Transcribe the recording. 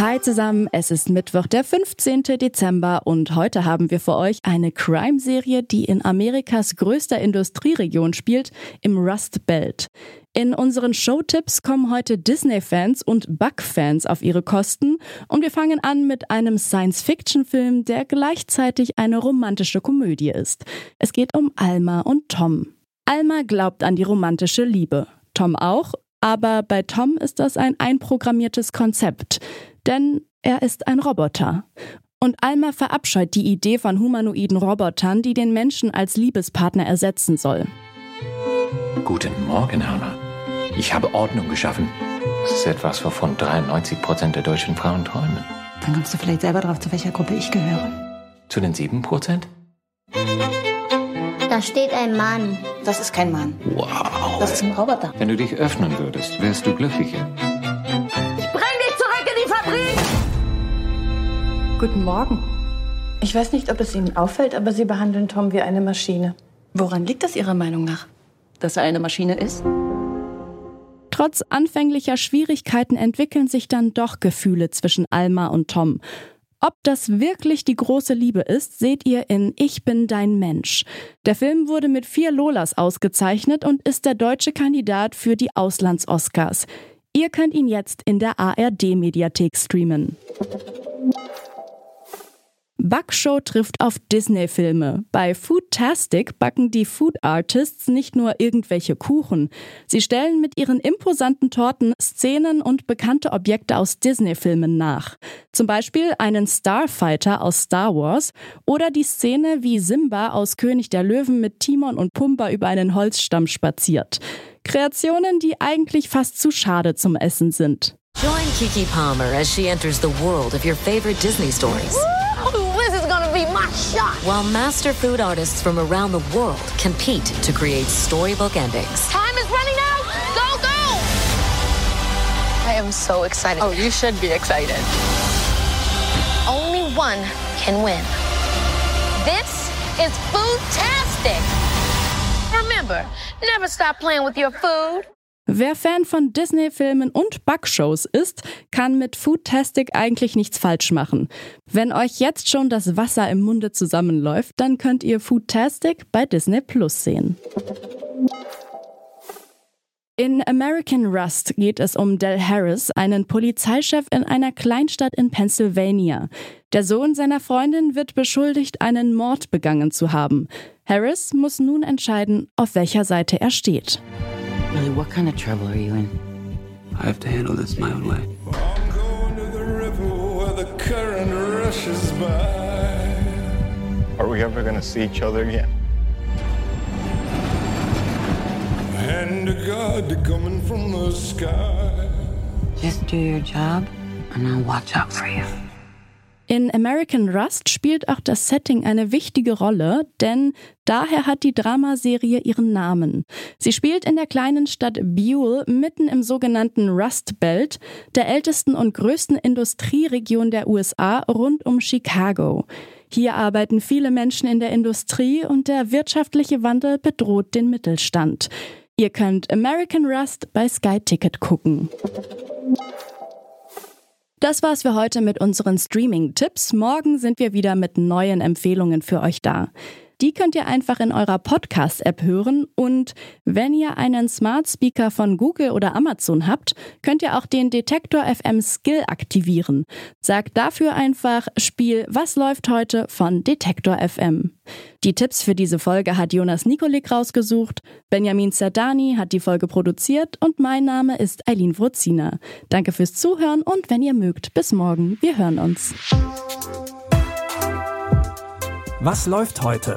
Hi zusammen, es ist Mittwoch, der 15. Dezember und heute haben wir für euch eine Crime-Serie, die in Amerikas größter Industrieregion spielt, im Rust Belt. In unseren Showtipps kommen heute Disney-Fans und Bug-Fans auf ihre Kosten und wir fangen an mit einem Science-Fiction-Film, der gleichzeitig eine romantische Komödie ist. Es geht um Alma und Tom. Alma glaubt an die romantische Liebe. Tom auch, aber bei Tom ist das ein einprogrammiertes Konzept denn er ist ein Roboter. Und Alma verabscheut die Idee von humanoiden Robotern, die den Menschen als Liebespartner ersetzen soll. Guten Morgen, Alma. Ich habe Ordnung geschaffen. Das ist etwas, wovon 93 Prozent der deutschen Frauen träumen. Dann kommst du vielleicht selber drauf, zu welcher Gruppe ich gehöre. Zu den 7 Prozent? Da steht ein Mann. Das ist kein Mann. Wow. Das ist ein Roboter. Wenn du dich öffnen würdest, wärst du glücklicher. Guten Morgen. Ich weiß nicht, ob es Ihnen auffällt, aber Sie behandeln Tom wie eine Maschine. Woran liegt das Ihrer Meinung nach? Dass er eine Maschine ist? Trotz anfänglicher Schwierigkeiten entwickeln sich dann doch Gefühle zwischen Alma und Tom. Ob das wirklich die große Liebe ist, seht ihr in Ich bin dein Mensch. Der Film wurde mit vier Lolas ausgezeichnet und ist der deutsche Kandidat für die Auslands-Oscars. Ihr könnt ihn jetzt in der ARD-Mediathek streamen. Backshow trifft auf Disney-Filme. Bei Foodtastic backen die Food Artists nicht nur irgendwelche Kuchen. Sie stellen mit ihren imposanten Torten Szenen und bekannte Objekte aus Disney-Filmen nach. Zum Beispiel einen Starfighter aus Star Wars oder die Szene, wie Simba aus König der Löwen mit Timon und Pumba über einen Holzstamm spaziert. Kreationen, die eigentlich fast zu schade zum Essen sind. Join Kiki Palmer as she enters the world of your favorite Disney stories. Shot. While master food artists from around the world compete to create storybook endings. Time is running out. Go, go! I am so excited. Oh, you should be excited. Only one can win. This is Foodtastic. Remember, never stop playing with your food. Wer Fan von Disney-Filmen und Backshows ist, kann mit Foodtastic eigentlich nichts falsch machen. Wenn euch jetzt schon das Wasser im Munde zusammenläuft, dann könnt ihr Foodtastic bei Disney Plus sehen. In American Rust geht es um Del Harris, einen Polizeichef in einer Kleinstadt in Pennsylvania. Der Sohn seiner Freundin wird beschuldigt, einen Mord begangen zu haben. Harris muss nun entscheiden, auf welcher Seite er steht. Really, what kind of trouble are you in? I have to handle this my own way. I'm going to the river where the current rushes by. Are we ever going to see each other again? And a God coming from the sky. Just do your job, and I'll watch out for you. In American Rust spielt auch das Setting eine wichtige Rolle, denn daher hat die Dramaserie ihren Namen. Sie spielt in der kleinen Stadt Buell mitten im sogenannten Rust Belt, der ältesten und größten Industrieregion der USA rund um Chicago. Hier arbeiten viele Menschen in der Industrie und der wirtschaftliche Wandel bedroht den Mittelstand. Ihr könnt American Rust bei Sky Ticket gucken. Das war's für heute mit unseren Streaming-Tipps. Morgen sind wir wieder mit neuen Empfehlungen für euch da. Die könnt ihr einfach in eurer Podcast-App hören und wenn ihr einen Smart Speaker von Google oder Amazon habt, könnt ihr auch den Detektor FM Skill aktivieren. Sagt dafür einfach Spiel Was läuft heute von Detektor FM. Die Tipps für diese Folge hat Jonas Nikolik rausgesucht, Benjamin Zerdani hat die Folge produziert und mein Name ist Eileen Wruzina. Danke fürs Zuhören und wenn ihr mögt, bis morgen. Wir hören uns. Was läuft heute?